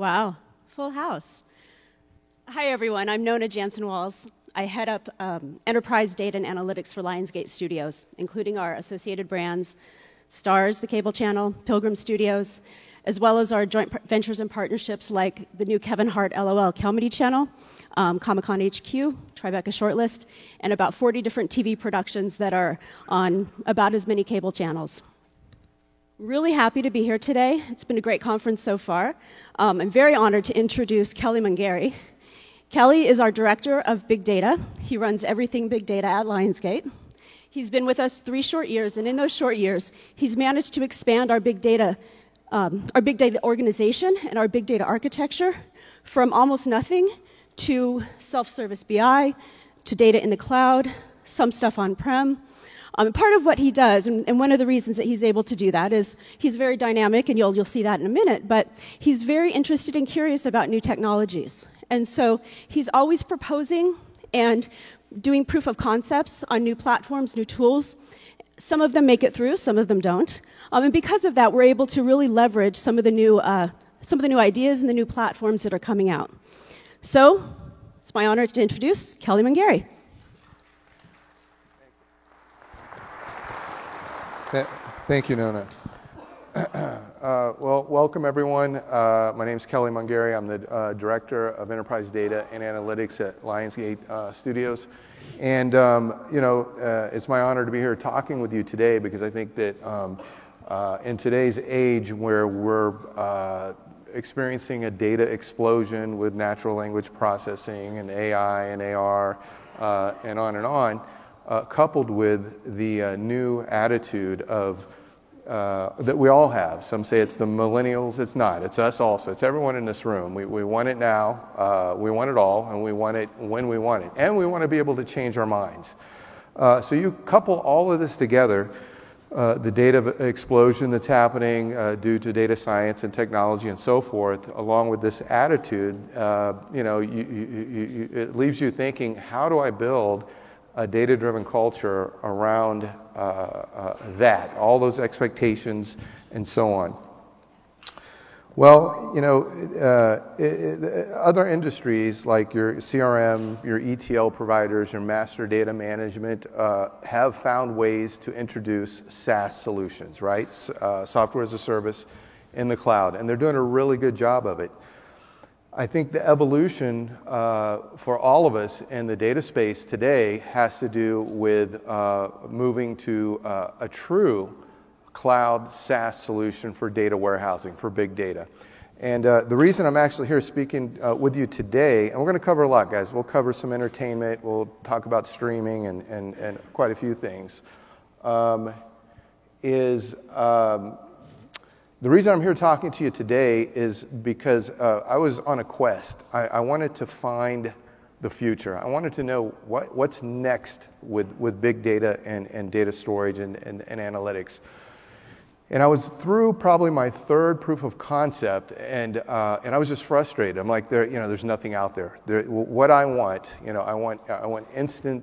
Wow, full house. Hi, everyone. I'm Nona Jansen Walls. I head up um, enterprise data and analytics for Lionsgate Studios, including our associated brands, Starz, the cable channel, Pilgrim Studios, as well as our joint ventures and partnerships like the new Kevin Hart LOL Comedy Channel, um, Comic Con HQ, Tribeca Shortlist, and about 40 different TV productions that are on about as many cable channels. Really happy to be here today. It's been a great conference so far. Um, I'm very honored to introduce Kelly Mungary. Kelly is our director of big data. He runs everything big data at Lionsgate. He's been with us three short years, and in those short years, he's managed to expand our big data, um, our big data organization and our big data architecture from almost nothing to self-service BI, to data in the cloud, some stuff on-prem, um, part of what he does, and, and, one of the reasons that he's able to do that is he's very dynamic, and you'll, you'll see that in a minute, but he's very interested and curious about new technologies. And so he's always proposing and doing proof of concepts on new platforms, new tools. Some of them make it through, some of them don't. Um, and because of that, we're able to really leverage some of the new, uh, some of the new ideas and the new platforms that are coming out. So it's my honor to introduce Kelly Mungary. Thank you, Nona. Uh, well, welcome everyone. Uh, my name is Kelly Mungary. I'm the uh, Director of Enterprise Data and Analytics at Lionsgate uh, Studios. And, um, you know, uh, it's my honor to be here talking with you today because I think that um, uh, in today's age where we're experiencing a data explosion with natural language processing and AI and AR and on and on, coupled with the new attitude of uh, that we all have. Some say it's the millennials. It's not. It's us also. It's everyone in this room. We, we want it now. Uh, we want it all, and we want it when we want it. And we want to be able to change our minds. Uh, so you couple all of this together. Uh, the data explosion that's happening uh, due to data science and technology and so forth, along with this attitude, uh, you know, you, you, you, it leaves you thinking, how do I build a data driven culture around uh, uh, that, all those expectations and so on. Well, you know, uh, it, it, other industries like your CRM, your ETL providers, your master data management uh, have found ways to introduce SaaS solutions, right? Uh, software as a service in the cloud, and they're doing a really good job of it. I think the evolution uh, for all of us in the data space today has to do with uh, moving to uh, a true cloud SaaS solution for data warehousing, for big data. And uh, the reason I'm actually here speaking uh, with you today, and we're going to cover a lot, guys. We'll cover some entertainment, we'll talk about streaming and, and, and quite a few things, um, is. Um, the reason I'm here talking to you today is because uh, I was on a quest. I, I, wanted to find the future. I wanted to know what, what's next with, with big data and, and data storage and, and, and analytics. And I was through probably my third proof of concept, and, uh, and I was just frustrated. I'm like, there, you know, there's nothing out there. there. What I want, you know, I want, I want instant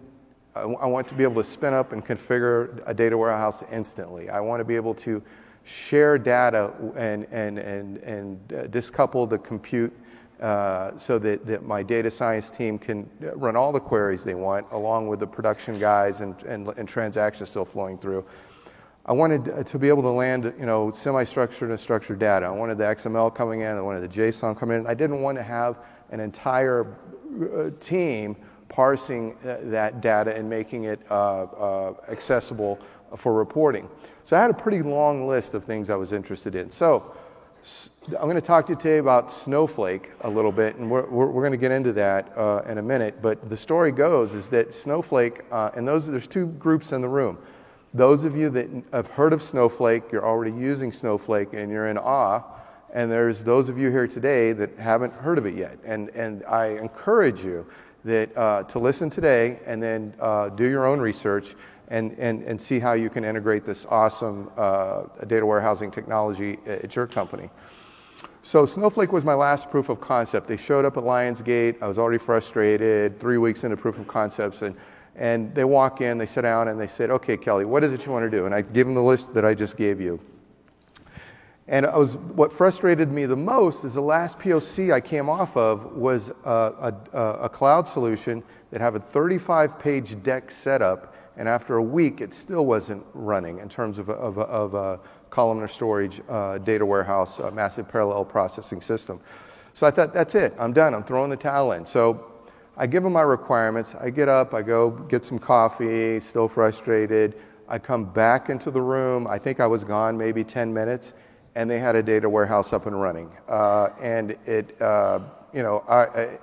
I want to be able to spin up and configure a data warehouse instantly. I want to be able to share data and, and, and, and uh, discouple the compute uh, so that, that my data science team can run all the queries they want along with the production guys and, and, and transactions still flowing through. I wanted to be able to land, you know, semi-structured and structured data. I wanted the XML coming in, I wanted the JSON coming in. I didn't want to have an entire uh, team parsing uh, that data and making it uh, uh, accessible for reporting. So I had a pretty long list of things I was interested in. So I'm going to talk to you today about Snowflake a little bit, and we're, we're, we're going to get into that uh, in a minute. But the story goes is that Snowflake, uh, and those there's two groups in the room. Those of you that have heard of Snowflake, you're already using Snowflake, and you're in awe. And there's those of you here today that haven't heard of it yet. And, and I encourage you that, uh, to listen today and then uh, do your own research and, and, and see how you can integrate this awesome uh, data warehousing technology at your company. So Snowflake was my last proof of concept. They showed up at Lionsgate. I was already frustrated, three weeks into proof of concepts, and, and they walk in, they sit down, and they said, okay, Kelly, what is it you want to do? And I give them the list that I just gave you. And I was, what frustrated me the most is the last POC I came off of was a, a, a cloud solution that had a 35 page deck setup. And after a week, it still wasn't running in terms of, of, of a columnar storage, uh, data warehouse, massive parallel processing system. So I thought, that's it. I'm done. I'm throwing the towel in. So I give them my requirements. I get up, I go get some coffee, still frustrated. I come back into the room. I think I was gone maybe 10 minutes and they had a data warehouse up and running. Uh, and it, uh, you know, I, I,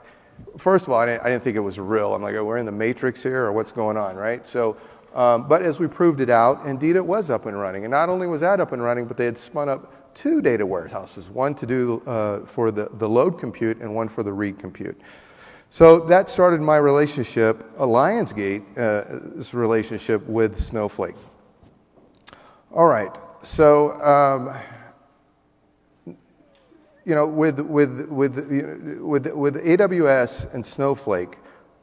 first of all, I didn't, I didn't, think it was real. I'm like, oh, we're in the matrix here, or what's going on, right? So, um, but as we proved it out, indeed it was up and running. And not only was that up and running, but they had spun up two data warehouses, one to do uh, for the, the load compute and one for the read compute. So that started my relationship, a Lionsgate, uh, this relationship with Snowflake. All right, so um, you know, with, with, with, with, with AWS and Snowflake,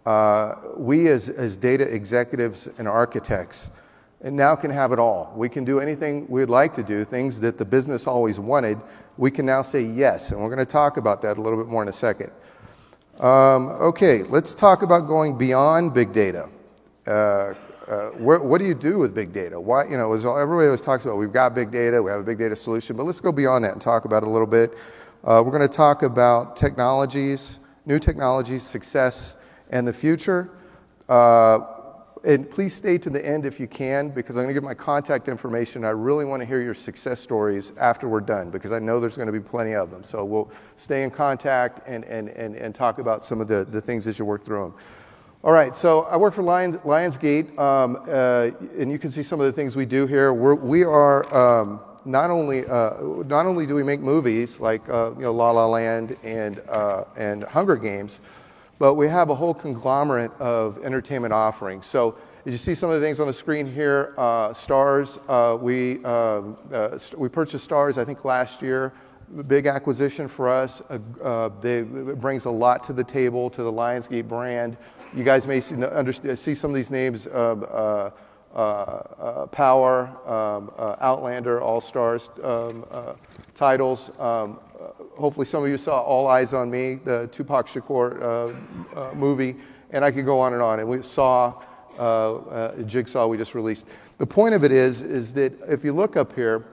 uh, we as, as data executives and architects and now can have it all. We can do anything we'd like to do, things that the business always wanted. We can now say yes, and we're going to talk about that a little bit more in a second. Um, okay, let's talk about going beyond big data. Uh, uh, where, what do you do with big data? Why, you know, everybody always talks about we've got big data, we have a big data solution, but let's go beyond that and talk about it a little bit. Uh, we're going to talk about technologies, new technologies, success, and the future. Uh, and please stay to the end if you can, because I'm going to give my contact information. I really want to hear your success stories after we're done, because I know there's going to be plenty of them. So we'll stay in contact and, and, and, and talk about some of the, the things as you work through them. All right, so I work for Lions, Lionsgate, um, uh, and you can see some of the things we do here. We're, we are. Um, not only uh, not only do we make movies like uh, you know La La Land and uh, and Hunger Games, but we have a whole conglomerate of entertainment offerings. So as you see some of the things on the screen here, uh, Starz, uh, we uh, we purchased Starz I think last year. Big acquisition for us. they, it brings a lot to the table to the Lionsgate brand. You guys may see, see some of these names. Uh, uh, Power, um, uh, Outlander, All Stars um, titles. Um, hopefully, some of you saw All Eyez on Me, the Tupac Shakur movie, and I could go on and on. And we saw Jigsaw we just released. The point of it is, is that if you look up here,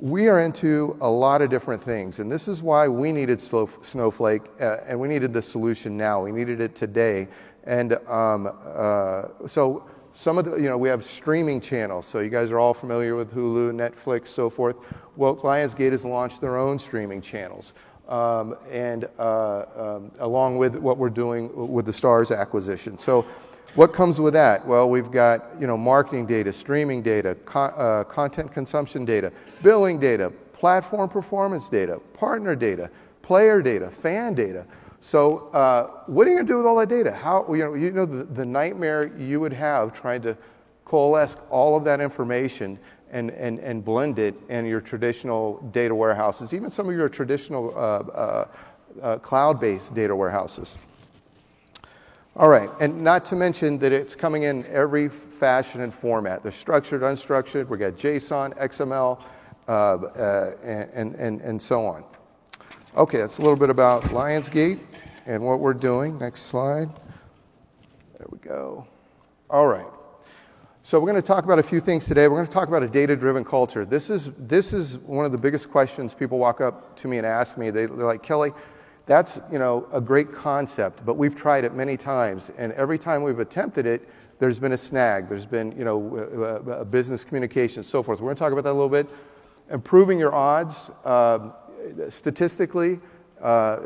we are into a lot of different things, and this is why we needed Snowflake, uh, and we needed the solution now. We needed it today, and um, uh, so some of the, you know, we have streaming channels. So you guys are all familiar with Hulu, Netflix, so forth. Well, Lionsgate has launched their own streaming channels. Um, and uh, um, along with what we're doing with the Starz acquisition. So, what comes with that? Well, we've got you know marketing data, streaming data, uh, content consumption data, billing data, platform performance data, partner data, player data, fan data. So, uh, what are you going to do with all that data? How, you know, you know the, the nightmare you would have trying to coalesce all of that information and, and, and blend it in your traditional data warehouses, even some of your traditional uh, uh, uh, cloud based data warehouses. All right, and not to mention that it's coming in every fashion and format. The structured, unstructured, we got JSON, XML, uh, uh, and, and, and so on. Okay, that's a little bit about Lionsgate and what we're doing. Next slide. There we go. All right. So we're going to talk about a few things today. We're going to talk about a data-driven culture. This is this is one of the biggest questions people walk up to me and ask me. They, they're like, Kelly, that's you know a great concept, but we've tried it many times, and every time we've attempted it, there's been a snag. There's been you know uh, uh, business communication, so forth. We're going to talk about that a little bit. Improving your odds uh, statistically. Uh,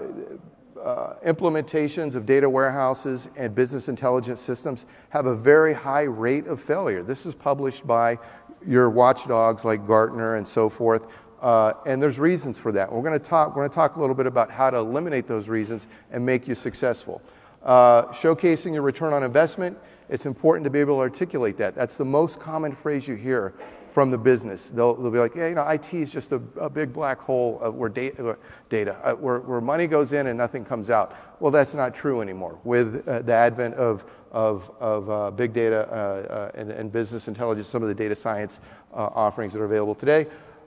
uh, implementations of data warehouses and business intelligence systems have a very high rate of failure. This is published by your watchdogs like Gartner and so forth. Uh, and there's reasons for that. We're going to talk. We're going to talk a little bit about how to eliminate those reasons and make you successful. Uh, showcasing your return on investment. It's important to be able to articulate that. That's the most common phrase you hear from the business. They'll, they'll be like, yeah, you know, IT is just a, a big black hole where data, data uh, where, where money goes in and nothing comes out. Well, that's not true anymore. With uh, the advent of, of, of uh, big data uh, uh, and, and, business intelligence, some of the data science uh, offerings that are available today,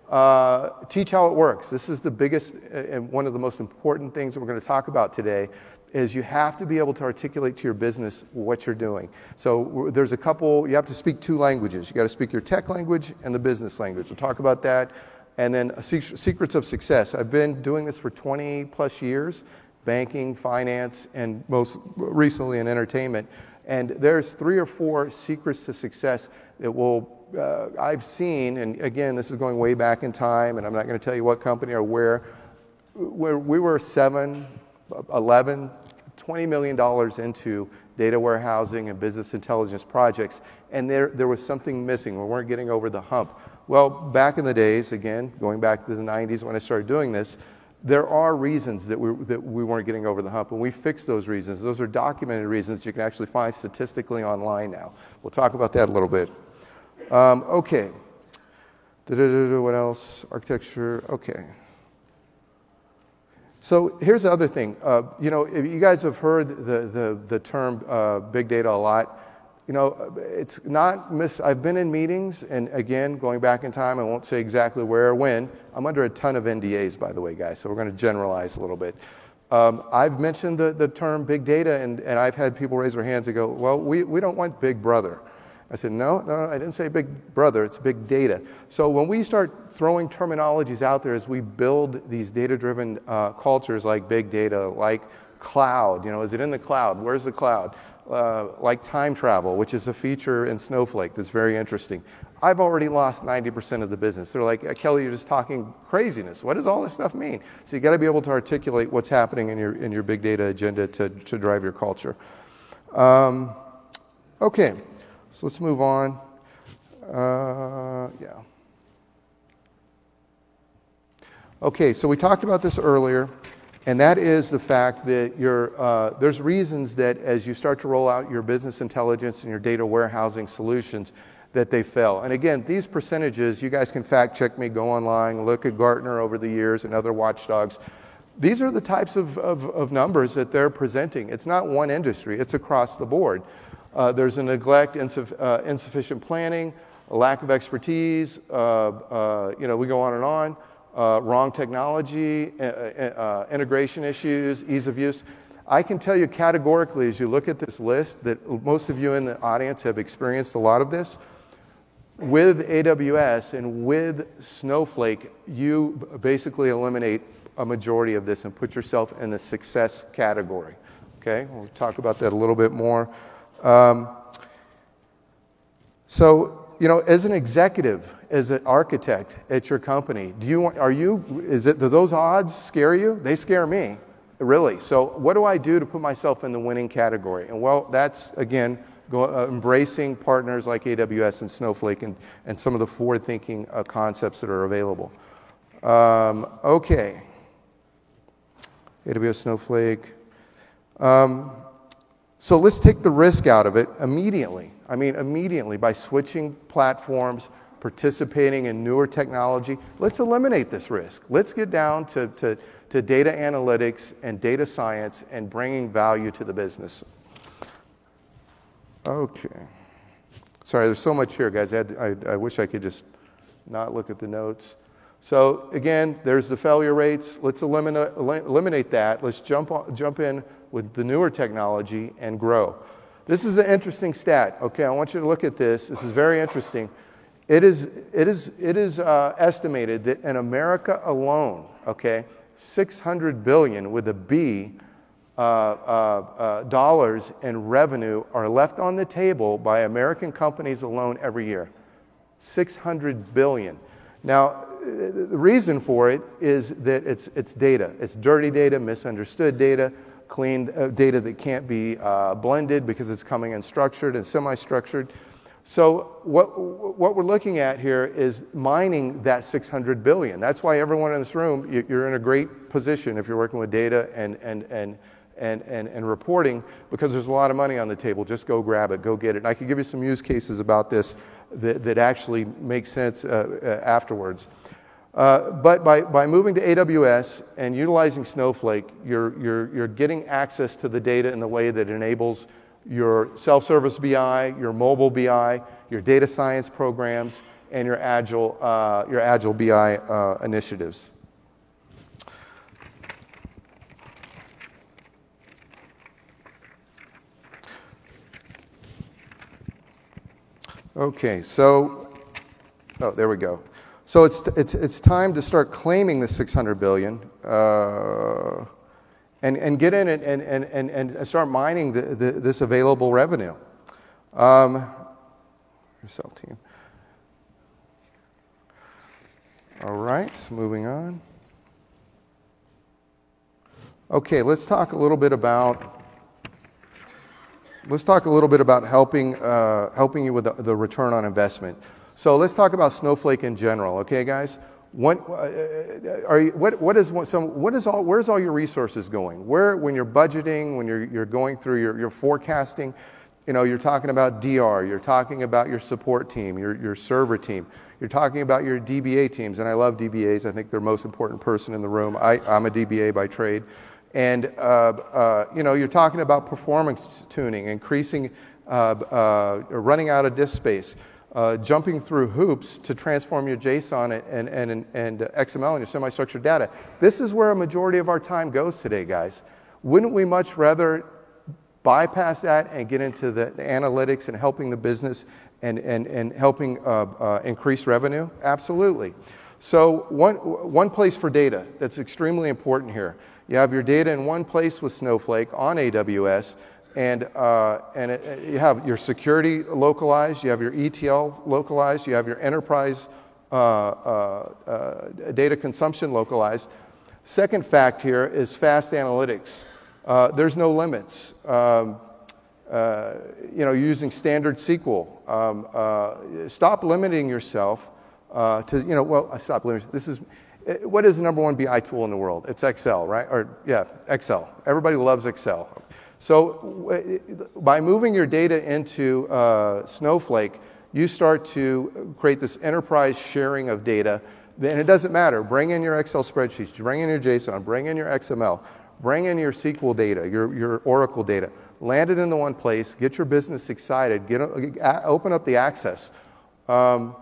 Uh, teach how it works. This is the biggest uh, and one of the most important things that we're going to talk about today is you have to be able to articulate to your business what you're doing. So there's a couple, you have to speak two languages. You got to speak your tech language and the business language. We'll talk about that. And then secrets of success. I've been doing this for 20 plus years, banking, finance, and most recently in entertainment. And there's three or four secrets to success that will uh, I've seen, and again, this is going way back in time, and I'm not going to tell you what company or where, where we were seven, 11, $20 million into data warehousing and business intelligence projects, and there, there was something missing. We weren't getting over the hump. Well, back in the days, again, going back to the 90s when I started doing this, there are reasons that we, that we weren't getting over the hump, and we fixed those reasons. Those are documented reasons you can actually find statistically online now. We'll talk about that a little bit. Um, okay. Da-da-da-da, what else? Architecture. Okay. So here's the other thing. Uh, you know, you guys have heard the, the, the term uh, big data a lot. You know, it's not miss. I've been in meetings, and again, going back in time, I won't say exactly where or when. I'm under a ton of NDAs, by the way, guys, so we're going to generalize a little bit. Um, I've mentioned the, the term big data, and, and I've had people raise their hands and go, Well, we, we don't want big brother. I said, no, no, I didn't say big brother, it's big data. So when we start throwing terminologies out there as we build these data driven uh, cultures like big data, like cloud, you know, is it in the cloud? Where's the cloud? Uh, like time travel, which is a feature in Snowflake that's very interesting. I've already lost 90% of the business. They're like, uh, Kelly, you're just talking craziness. What does all this stuff mean? So you got to be able to articulate what's happening in your, in your big data agenda to, to drive your culture. Um, okay, so let's move on. Uh, yeah. Okay, so we talked about this earlier, and that is the fact that uh, there's reasons that as you start to roll out your business intelligence and your data warehousing solutions, that they fail. And again, these percentages, you guys can fact check me, go online, look at Gartner over the years and other watchdogs. These are the types of, of, of numbers that they're presenting. It's not one industry, it's across the board. Uh, there's a neglect, insuff- uh, insufficient planning, a lack of expertise. Uh, uh you know, we go on and on. Uh, wrong technology, uh, integration issues, ease of use. I can tell you categorically, as you look at this list, that most of you in the audience have experienced a lot of this. With AWS and with Snowflake, you basically eliminate a majority of this and put yourself in the success category. Okay, we'll talk about that a little bit more. Um, so, you know, as an executive, as an architect at your company, do you want, are you, is it, do those odds scare you? They scare me, really. So, what do I do to put myself in the winning category? And well, that's, again, go, uh, embracing partners like AWS and Snowflake and, and some of the forward thinking uh, concepts that are available. Um, okay. AWS Snowflake. Um, so let's take the risk out of it immediately. I mean, immediately by switching platforms, participating in newer technology. Let's eliminate this risk. Let's get down to, to, to data analytics and data science and bringing value to the business. Okay. Sorry, there's so much here, guys. I, I, I wish I could just not look at the notes. So again, there's the failure rates. Let's eliminate, eliminate that. Let's jump, on, jump in with the newer technology and grow. This is an interesting stat. Okay, I want you to look at this. This is very interesting. It is, it is, it is uh, estimated that in America alone, okay, 600 billion with a B uh, uh, uh, dollars in revenue are left on the table by American companies alone every year. 600 billion. Now, the reason for it is that it's, it's data. It's dirty data, misunderstood data, clean uh, data that can't be uh, blended because it's coming unstructured and semi structured. So, what, what we're looking at here is mining that 600 billion. That's why everyone in this room, you're in a great position if you're working with data and, and, and, and, and, and reporting because there's a lot of money on the table. Just go grab it, go get it. And I can give you some use cases about this that, that actually make sense uh, uh, afterwards. Uh, but by, by moving to AWS and utilizing Snowflake, you're, you're, you're getting access to the data in the way that enables your self service BI, your mobile BI, your data science programs, and your Agile, uh, your Agile BI uh, initiatives. Okay, so, oh, there we go. So it's, it's, it's time to start claiming the 600 billion uh, and, and get in and, and, and, and start mining the, the, this available revenue. Um, sell team. All right, moving on. Okay, let's talk a little bit about let's talk a little bit about helping, uh, helping you with the, the, return on investment. So let's talk about Snowflake in general, okay, guys? What, uh, are you, what, what is some, what is all, where's all your resources going? Where, when you're budgeting, when you're, you're going through your, your forecasting, you know, you're talking about DR, you're talking about your support team, your, your server team, you're talking about your DBA teams, and I love DBAs. I think they're the most important person in the room. I, I'm a DBA by trade. And uh, uh, you know, you're talking about performance tuning, increasing, uh, uh running out of disk space, uh, jumping through hoops to transform your JSON and, and, and, XML and your semi-structured data. This is where a majority of our time goes today, guys. Wouldn't we much rather bypass that and get into the, the analytics and helping the business and, and, and helping uh, increase revenue? Absolutely. So one, one place for data that's extremely important here. You have your data in one place with Snowflake on AWS, and, uh, and it, you have your security localized, you have your ETL localized, you have your enterprise uh, uh, uh, data consumption localized. Second fact here is fast analytics. Uh, there's no limits. Um, uh, you know, using standard SQL. Um, stop limiting yourself to, you know, well, stop limiting. This is what is the number one BI tool in the world? It's Excel, right? Or, yeah, Excel. Everybody loves Excel. So, by moving your data into uh, Snowflake, you start to create this enterprise sharing of data. And it doesn't matter. Bring in your Excel spreadsheets, bring in your JSON, bring in your XML, bring in your SQL data, your, your Oracle data. Land it into one place, get your business excited, get, open up the access. Um,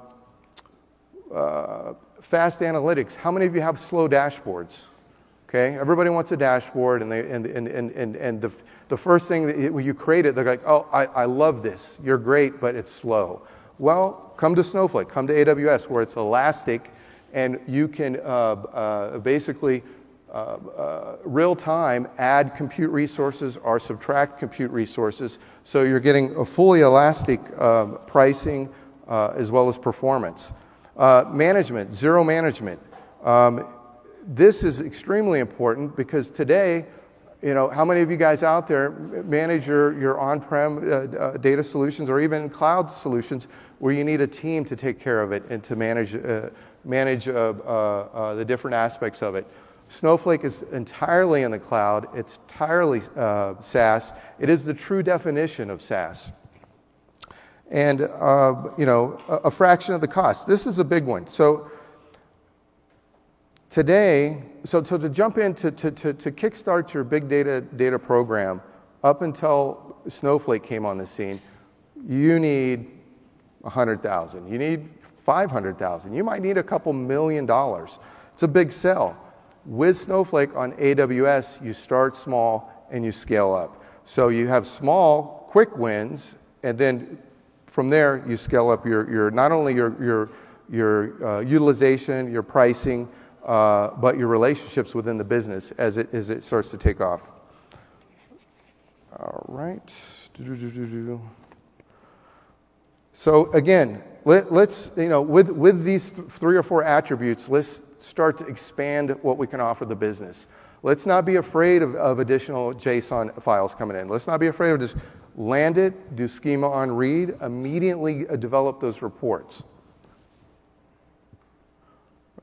uh, fast analytics. How many of you have slow dashboards? Okay, everybody wants a dashboard, and, they, and, and, and, and the, the first thing that when you create it, they're like, oh, I, I love this. You're great, but it's slow. Well, come to Snowflake, come to AWS, where it's elastic, and you can uh, uh, basically uh, uh, real time add compute resources or subtract compute resources. So you're getting a fully elastic um, pricing uh, as well as performance. Uh, management, zero management. Um, this is extremely important because today, you know, how many of you guys out there manage your, your on prem uh, uh, data solutions or even cloud solutions where you need a team to take care of it and to manage, uh, manage uh, uh, the different aspects of it? Snowflake is entirely in the cloud, it's entirely SaaS. It is the true definition of SaaS and uh, you know a, a, fraction of the cost. This is a big one. So today, so, so to jump in to, to, to, to kickstart your big data data program, up until Snowflake came on the scene, you need 100,000. You need 500,000. You might need a couple million dollars. It's a big sell. With Snowflake on AWS, you start small and you scale up. So you have small, quick wins, and then from there, you scale up your, your not only your, your, your uh, utilization, your pricing, uh, but your relationships within the business as it, as it starts to take off. All right. So again, let, us you know, with, with these th- three or four attributes, let's start to expand what we can offer the business. Let's not be afraid of, of additional JSON files coming in. Let's not be afraid of just land it, do schema on read, immediately uh, develop those reports.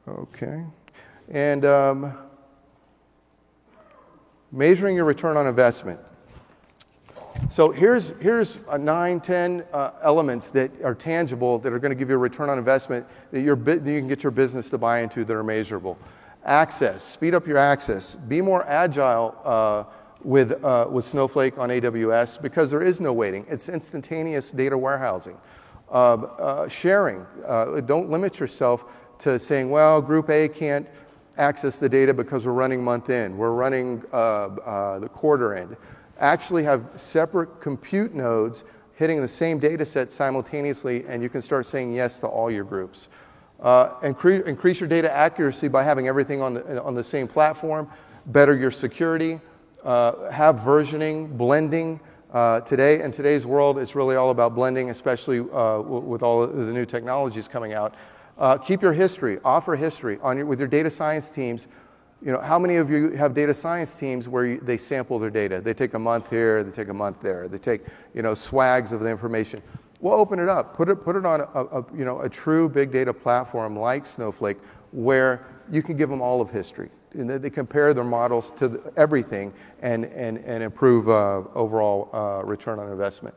Okay. And um, measuring your return on investment. So here's, here's a nine, 10 uh, elements that are tangible that are going to give you a return on investment that, you you can get your business to buy into that are measurable. Access, speed up your access. Be more agile uh, with, uh, with Snowflake on AWS because there is no waiting. It's instantaneous data warehousing. Uh, uh, sharing. Uh, don't limit yourself to saying, well, Group A can't access the data because we're running month end, we're running uh, uh, the quarter end. Actually, have separate compute nodes hitting the same data set simultaneously, and you can start saying yes to all your groups. Uh, incre- increase your data accuracy by having everything on the, on the same platform, better your security, uh, have versioning, blending. Uh, today, in today's world, it's really all about blending, especially uh, w- with all the new technologies coming out. Uh, keep your history, offer history on your, with your data science teams. You know, how many of you have data science teams where you, they sample their data? They take a month here, they take a month there, they take you know swags of the information. We'll open it up, put it put it on a, a you know a true big data platform like Snowflake, where you can give them all of history. And they compare their models to everything and, and, and improve uh, overall uh, return on investment.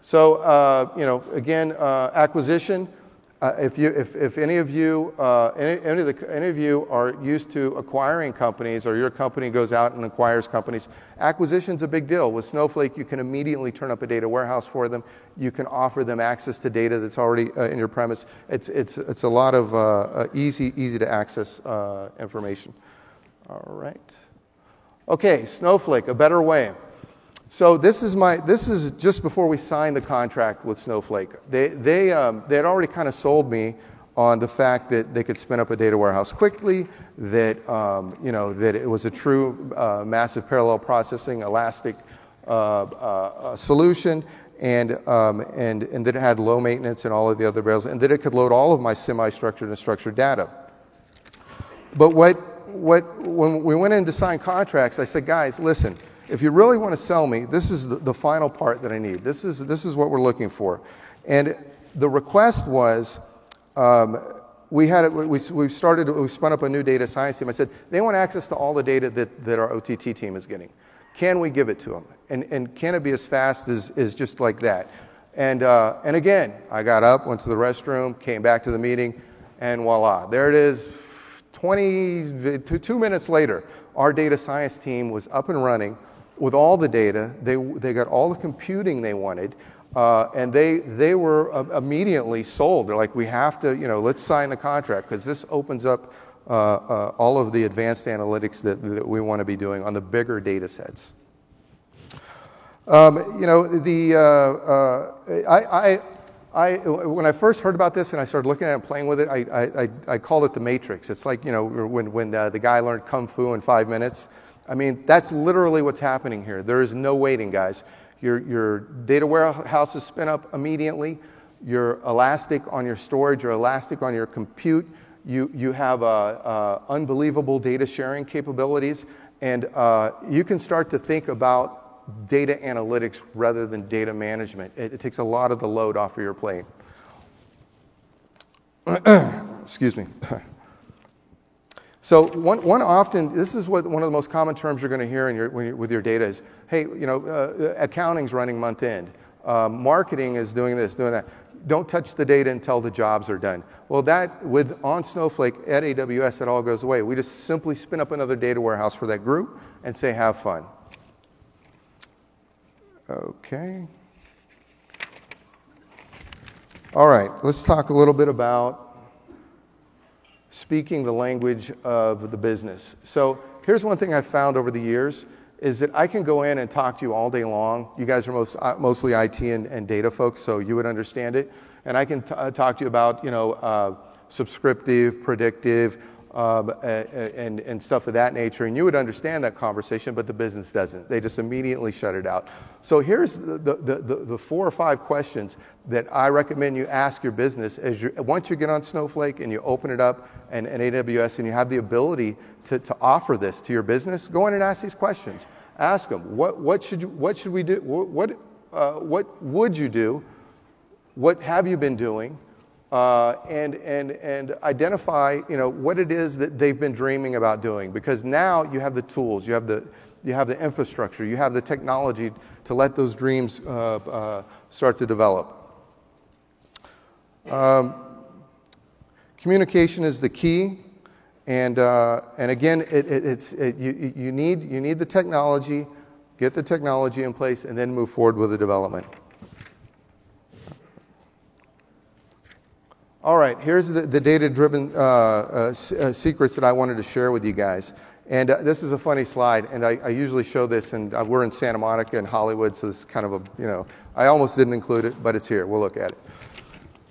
So, uh, you know, again, uh, acquisition. Uh, if, you, if, if any of you, uh, any, any, of the, any of you are used to acquiring companies or your company goes out and acquires companies, acquisition's a big deal. With Snowflake, you can immediately turn up a data warehouse for them. You can offer them access to data that's already uh, in your premise. It's, it's, it's a lot of uh, uh, easy, easy to access uh, information. All right. Okay, Snowflake, a better way. So this is my this is just before we signed the contract with Snowflake. They they um, they had already kind of sold me on the fact that they could spin up a data warehouse quickly, that um, you know that it was a true uh, massive parallel processing elastic uh, uh, solution, and um, and and that it had low maintenance and all of the other rails, and that it could load all of my semi-structured and structured data. But what what when we went in to sign contracts, I said, guys, listen if you really want to sell me, this is the, the, final part that I need. This is, this is what we're looking for. And the request was um, we had we, we started, we spun up a new data science team. I said, they want access to all the data that, that our OTT team is getting. Can we give it to them? And, and can it be as fast as, as just like that? And, uh, and again, I got up, went to the restroom, came back to the meeting, and voila, there it is. 20, two minutes later, our data science team was up and running with all the data. They, they got all the computing they wanted. Uh, and they, they were uh, immediately sold. They're like, we have to, you know, let's sign the contract because this opens up uh, uh, all of the advanced analytics that, that we want to be doing on the bigger data sets. Um, you know, the, uh, uh, I, I, I, when I first heard about this and I started looking at it and playing with it, I, I, I called it the Matrix. It's like, you know, when, when the guy learned Kung Fu in five minutes. I mean, that's literally what's happening here. There is no waiting, guys. Your, your data warehouse is spin up immediately. You're elastic on your storage, you're elastic on your compute. You, you have uh, uh, unbelievable data sharing capabilities, and uh, you can start to think about data analytics rather than data management. It, it takes a lot of the load off of your plate. Excuse me. So one, one often, this is what one of the most common terms you're going to hear your, with your data is, hey, you know, uh, accounting's running month end. Uh, marketing is doing this, doing that. Don't touch the data until the jobs are done. Well, that with on Snowflake at AWS, that all goes away. We just simply spin up another data warehouse for that group and say, have fun. Okay. All right, let's talk a little bit about speaking the language of the business. So here's one thing I've found over the years is that I can go in and talk to you all day long. You guys are most, uh, mostly IT and, and, data folks, so you would understand it. And I can t- uh, talk to you about, you know, uh, subscriptive, predictive, um, and, and stuff of that nature. And you would understand that conversation, but the business doesn't. They just immediately shut it out. So here's the, the, the, the four or five questions that I recommend you ask your business as you once you get on Snowflake and you open it up and, and AWS and you have the ability to, to offer this to your business, go in and ask these questions. Ask them, what, what, should, you, what should we do? What, uh, what would you do? What have you been doing? Uh, and, and, and identify you know, what it is that they've been dreaming about doing. Because now you have the tools, you have the, you have the infrastructure, you have the technology to let those dreams uh, uh, start to develop. Um, communication is the key. And, uh, and again, it, it, it's, it, you, you, need, you need the technology, get the technology in place, and then move forward with the development. All right, here's the, the data driven uh, uh, uh, secrets that I wanted to share with you guys. And uh, this is a funny slide, and I, I usually show this, and uh, we're in Santa Monica in Hollywood, so this is kind of a, you know, I almost didn't include it, but it's here. We'll look at it.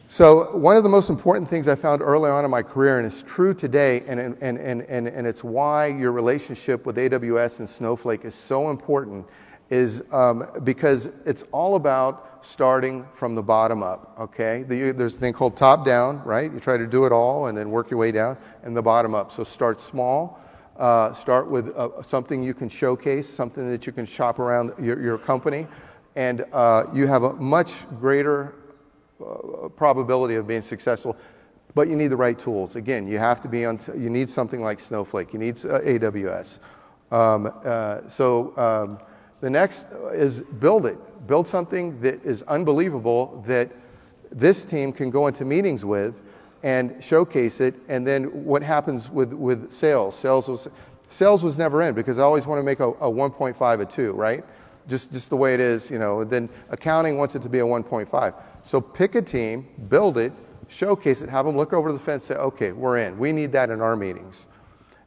So, one of the most important things I found early on in my career, and it's true today, and, and, and, and, and it's why your relationship with AWS and Snowflake is so important, is um, because it's all about starting from the bottom up, okay? There's a thing called top down, right? You try to do it all and then work your way down, and the bottom up. So, start small uh, start with uh, something you can showcase, something that you can shop around your, your company, and uh, you have a much greater uh, probability of being successful. But you need the right tools. Again, you have to be on. You need something like Snowflake. You need uh, AWS. Um, uh, so um, the next is build it. Build something that is unbelievable that this team can go into meetings with and showcase it. And then what happens with, with sales? Sales was, sales was never in because I always want to make a, a 1.5 a 2, right? Just, just the way it is, you know. Then accounting wants it to be a 1.5. So pick a team, build it, showcase it, have them look over the fence, say, okay, we're in. We need that in our meetings.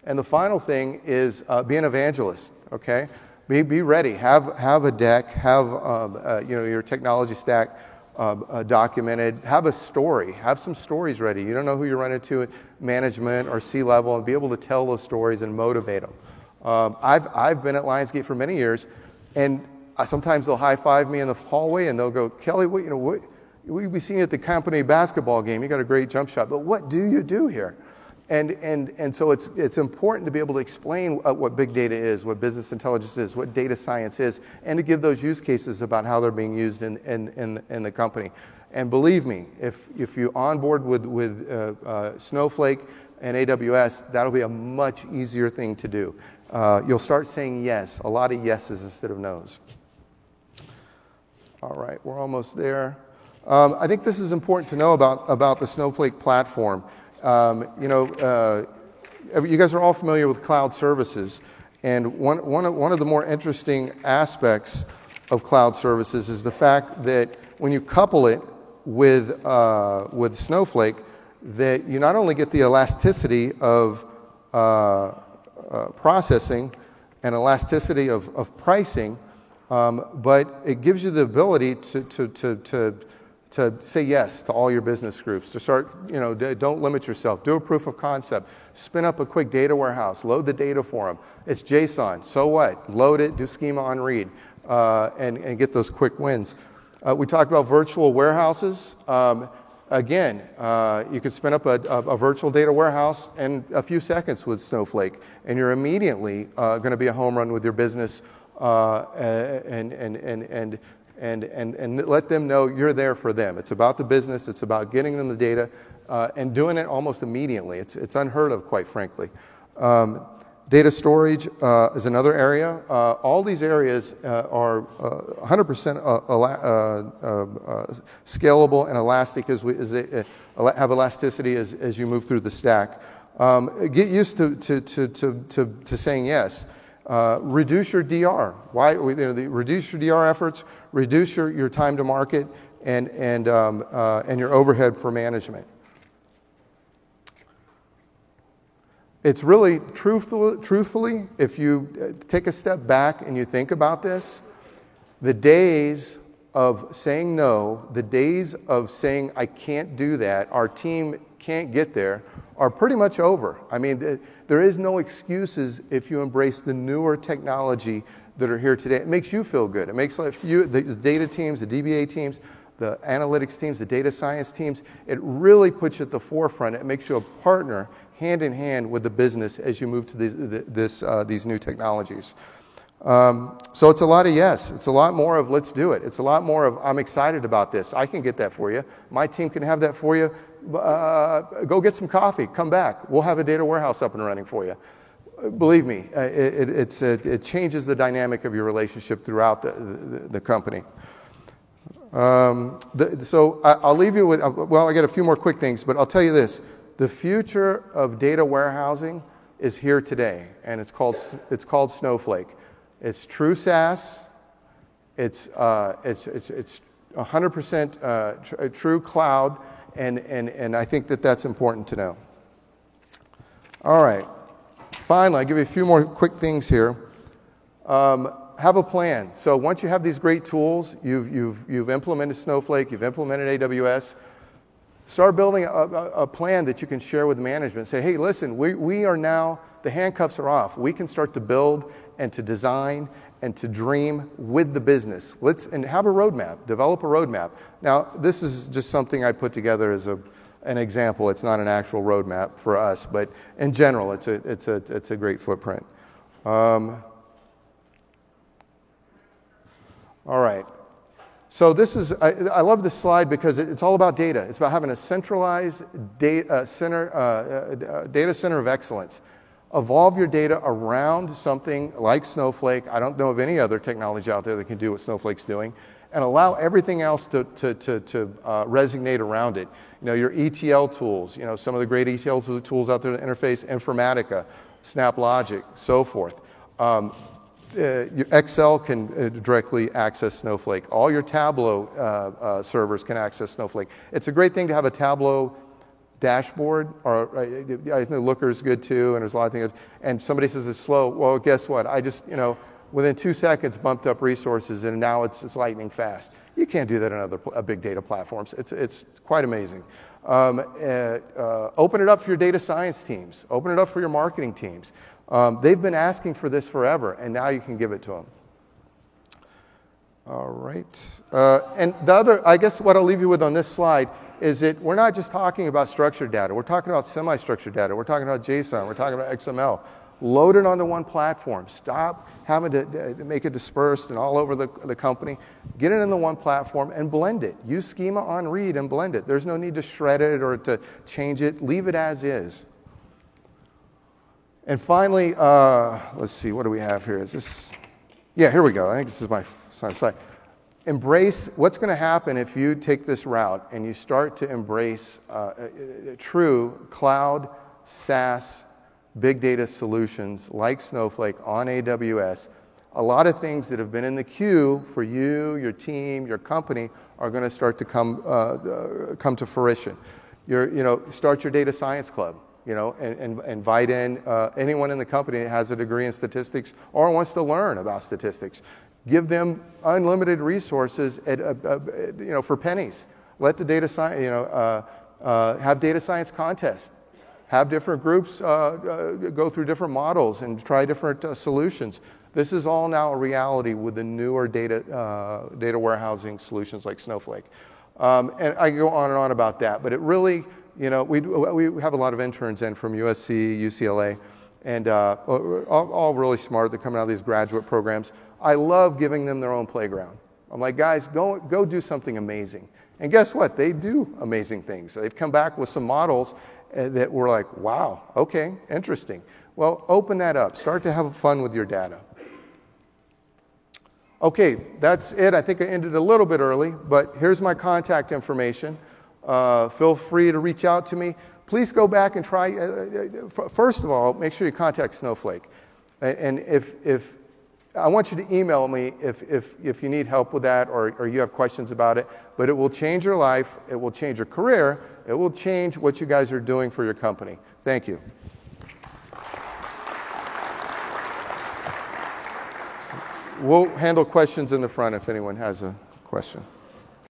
And the final thing is uh, be an evangelist, okay? Be, be ready. Have, have a deck, have um, uh, you know, your technology stack uh, uh, documented. Have a story. Have some stories ready. You don't know who you're running to management or C level, and be able to tell those stories and motivate them. Um, I've, I've been at Lionsgate for many years, and I, sometimes they'll high five me in the hallway and they'll go, Kelly, what, you know, what, we, we see you at the company basketball game. You got a great jump shot, but what do you do here? And, and, and so it's, it's important to be able to explain what big data is, what business intelligence is, what data science is, and to give those use cases about how they're being used in, in, in, in the company. And believe me, if, if you onboard with, with uh, uh, Snowflake and AWS, that'll be a much easier thing to do. Uh, you'll start saying yes, a lot of yeses instead of nos. All right, we're almost there. Um, I think this is important to know about, about the Snowflake platform. Um, you know, uh, you guys are all familiar with cloud services, and one, one, of, one of the more interesting aspects of cloud services is the fact that when you couple it with, uh, with Snowflake, that you not only get the elasticity of uh, uh processing and elasticity of, of pricing, um, but it gives you the ability to, to, to, to to say yes to all your business groups, to start, you know, don't limit yourself. Do a proof of concept. Spin up a quick data warehouse. Load the data for them. It's JSON. So what? Load it, do schema on read, uh, and, and get those quick wins. Uh, we talked about virtual warehouses. Um, again, uh, you could spin up a, a, a, virtual data warehouse in a few seconds with Snowflake, and you're immediately uh, going to be a home run with your business uh, and, and, and, and and, and, and let them know you're there for them. It's about the business, it's about getting them the data uh, and doing it almost immediately. It's, it's unheard of, quite frankly. Um, data storage uh, is another area. Uh, all these areas uh, are 100% uh, uh, scalable and elastic as, we, as they have elasticity as, as you move through the stack. Um, get used to, to, to, to, to, to saying yes. Uh, reduce your DR. Why? You know, the, reduce your DR efforts, reduce your, your time to market, and, and, um, uh, and your overhead for management. It's really truthful, truthfully, if you uh, take a step back and you think about this, the days of saying no, the days of saying I can't do that, our team can't get there, are pretty much over. I mean, there is no excuses if you embrace the newer technology that are here today. It makes you feel good. It makes you, the data teams, the DBA teams, the analytics teams, the data science teams, it really puts you at the forefront. It makes you a partner hand in hand with the business as you move to these, this, uh, these new technologies. Um, so it's a lot of yes. It's a lot more of let's do it. It's a lot more of I'm excited about this. I can get that for you. My team can have that for you uh, go get some coffee, come back. We'll have a data warehouse up and running for you. Believe me, uh, it, it, it changes the dynamic of your relationship throughout the, the, the company. Um, the, so I, will leave you with, uh, well, I got a few more quick things, but I'll tell you this. The future of data warehousing is here today, and it's called, it's called Snowflake. It's true SaaS, it's, uh, it's, it's, it's 100% uh, tr- true cloud, And, and, and I think that that's important to know. All right. Finally, I'll give you a few more quick things here. Um, have a plan. So once you have these great tools, you've, you've, you've implemented Snowflake, you've implemented AWS, start building a, a, a, plan that you can share with management. Say, hey, listen, we, we are now, the handcuffs are off. We can start to build and to design and to dream with the business. Let's, and have a roadmap, develop a roadmap. Now, this is just something I put together as a, an example. It's not an actual roadmap for us, but in general, it's a, it's a, it's a great footprint. Um, All right. So this is, I, I, love this slide because it's all about data. It's about having a centralized data uh, center, uh, uh, data center of excellence. Evolve your data around something like Snowflake. I don't know of any other technology out there that can do what Snowflake's doing. And allow everything else to, to, to, to uh, resonate around it. You know, your ETL tools, you know, some of the great ETL tools out there to interface, Informatica, SnapLogic, so forth. Um, uh, Excel can uh, directly access Snowflake. All your Tableau uh, uh, servers can access Snowflake. It's a great thing to have a Tableau dashboard, or uh, I think Looker is good too, and there's a lot of things. And somebody says it's slow. Well, guess what? I just, you know, within two seconds bumped up resources, and now it's, it's lightning fast. You can't do that in other uh, big data platforms. It's, it's quite amazing. Um, open it up for your data science teams. Open it up for your marketing teams. Um, they've been asking for this forever, and now you can give it to them. All right. Uh, and the other, I guess what I'll leave you with on this slide is that we're not just talking about structured data. We're talking about semi structured data. We're talking about JSON. We're talking about XML. Load it onto one platform. Stop having to, make it dispersed and all over the, the company. Get it in the one platform and blend it. Use schema on read and blend it. There's no need to shred it or to change it. Leave it as is. And finally, uh, let's see, what do we have here? Is this, yeah, here we go. I think this is my slide. Embrace what's going to happen if you take this route and you start to embrace uh, uh, true cloud, SaaS, big data solutions like Snowflake on AWS. A lot of things that have been in the queue for you, your team, your company are going to start to come, uh, uh, come to fruition. You're, you know, start your data science club you know, and, and invite in uh, anyone in the company that has a degree in statistics or wants to learn about statistics. Give them unlimited resources at, uh, uh, you know, for pennies. Let the data science, you know, uh, have data science contests. Have different groups uh, go through different models and try different solutions. This is all now a reality with the newer data, data warehousing solutions like Snowflake. Um, and I can go on and on about that, but it really you know, we, we have a lot of interns in from USC, UCLA, and uh, all, all really smart. They're coming out of these graduate programs. I love giving them their own playground. I'm like, guys, go, go do something amazing. And guess what? They do amazing things. They've come back with some models uh, that we're like, wow, okay, interesting. Well, open that up. Start to have fun with your data. Okay, that's it. I think I ended a little bit early, but here's my contact information. Uh, feel free to reach out to me. Please go back and try. Uh, uh first of all, make sure you contact Snowflake. And if, if I want you to email me if, if, if you need help with that or, or you have questions about it, but it will change your life, it will change your career, it will change what you guys are doing for your company. Thank you. We'll handle questions in the front if anyone has a question.